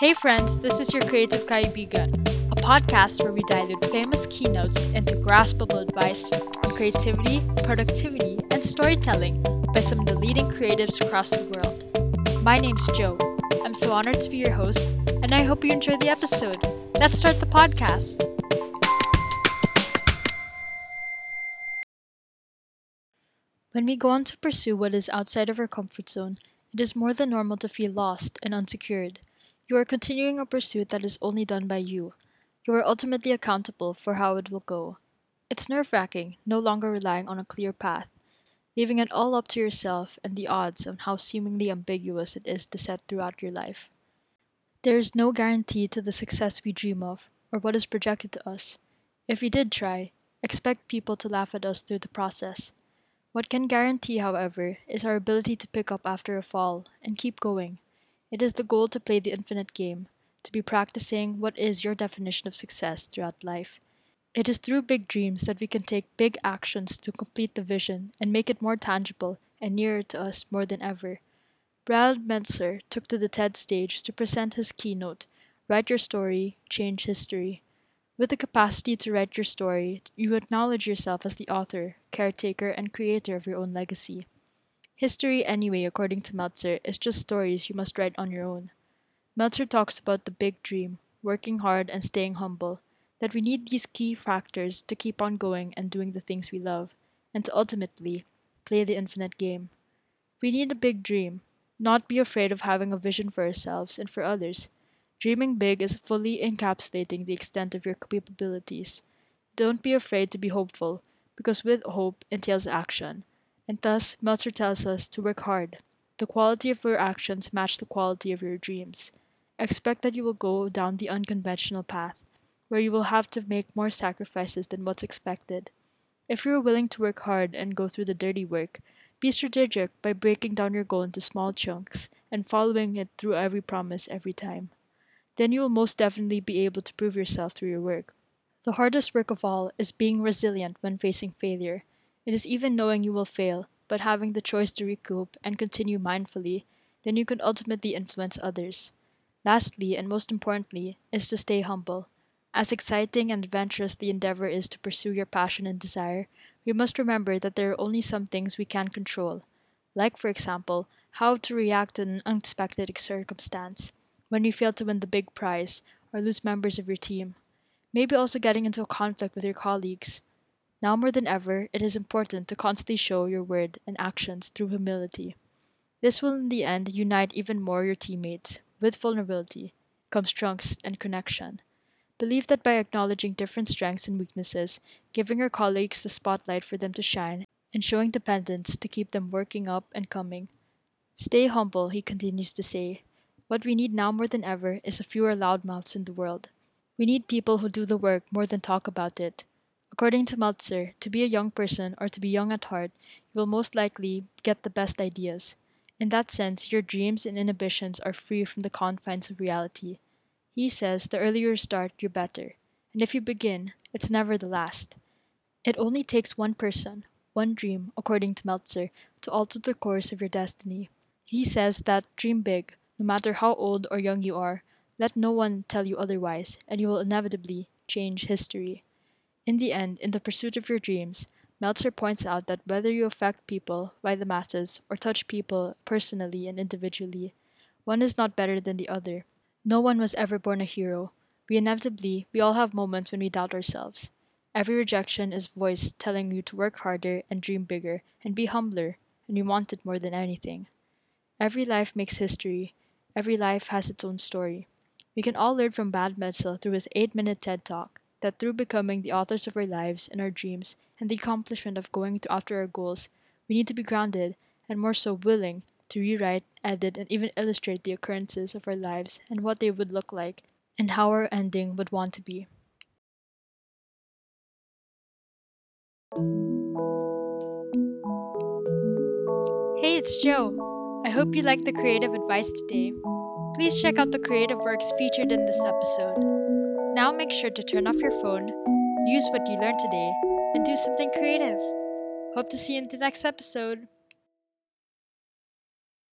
Hey friends, this is your Creative Kaibigan, a podcast where we dilute famous keynotes into graspable advice on creativity, productivity, and storytelling by some of the leading creatives across the world. My name's Joe. I'm so honored to be your host, and I hope you enjoy the episode. Let's start the podcast. When we go on to pursue what is outside of our comfort zone, it is more than normal to feel lost and unsecured. You are continuing a pursuit that is only done by you. You are ultimately accountable for how it will go. It's nerve wracking, no longer relying on a clear path, leaving it all up to yourself and the odds on how seemingly ambiguous it is to set throughout your life. There is no guarantee to the success we dream of or what is projected to us. If we did try, expect people to laugh at us through the process. What can guarantee, however, is our ability to pick up after a fall and keep going. It is the goal to play the infinite game, to be practicing what is your definition of success throughout life. It is through big dreams that we can take big actions to complete the vision and make it more tangible and nearer to us more than ever. Brad Meltzer took to the TED stage to present his keynote, Write Your Story, Change History. With the capacity to write your story, you acknowledge yourself as the author, caretaker, and creator of your own legacy. History, anyway, according to Meltzer, is just stories you must write on your own. Meltzer talks about the big dream, working hard and staying humble, that we need these key factors to keep on going and doing the things we love, and to ultimately play the infinite game. We need a big dream, not be afraid of having a vision for ourselves and for others. Dreaming big is fully encapsulating the extent of your capabilities. Don't be afraid to be hopeful, because with hope entails action and thus Meltzer tells us to work hard. The quality of your actions match the quality of your dreams. Expect that you will go down the unconventional path, where you will have to make more sacrifices than what's expected. If you are willing to work hard and go through the dirty work, be strategic by breaking down your goal into small chunks and following it through every promise every time. Then you will most definitely be able to prove yourself through your work. The hardest work of all is being resilient when facing failure it is even knowing you will fail, but having the choice to recoup and continue mindfully, then you can ultimately influence others. Lastly, and most importantly, is to stay humble. As exciting and adventurous the endeavor is to pursue your passion and desire, we must remember that there are only some things we can control, like, for example, how to react to an unexpected circumstance, when you fail to win the big prize or lose members of your team. Maybe also getting into a conflict with your colleagues. Now more than ever, it is important to constantly show your word and actions through humility. This will in the end unite even more your teammates. With vulnerability comes trust and connection. Believe that by acknowledging different strengths and weaknesses, giving your colleagues the spotlight for them to shine, and showing dependence to keep them working up and coming. Stay humble, he continues to say. What we need now more than ever is a fewer loudmouths in the world. We need people who do the work more than talk about it, According to Meltzer, to be a young person or to be young at heart, you will most likely get the best ideas. In that sense, your dreams and inhibitions are free from the confines of reality. He says the earlier you start, you're better. And if you begin, it's never the last. It only takes one person, one dream, according to Meltzer, to alter the course of your destiny. He says that dream big, no matter how old or young you are, let no one tell you otherwise, and you will inevitably change history. In the end, in the pursuit of your dreams, Meltzer points out that whether you affect people by the masses or touch people personally and individually, one is not better than the other. No one was ever born a hero. We inevitably, we all have moments when we doubt ourselves. Every rejection is voice telling you to work harder and dream bigger and be humbler, and you want it more than anything. Every life makes history. Every life has its own story. We can all learn from Brad Meltzer through his 8 minute TED Talk that through becoming the authors of our lives and our dreams and the accomplishment of going after our goals, we need to be grounded and more so willing to rewrite, edit, and even illustrate the occurrences of our lives and what they would look like and how our ending would want to be. Hey, it's Joe. I hope you liked the creative advice today. Please check out the creative works featured in this episode. Make sure to turn off your phone, use what you learned today, and do something creative. Hope to see you in the next episode.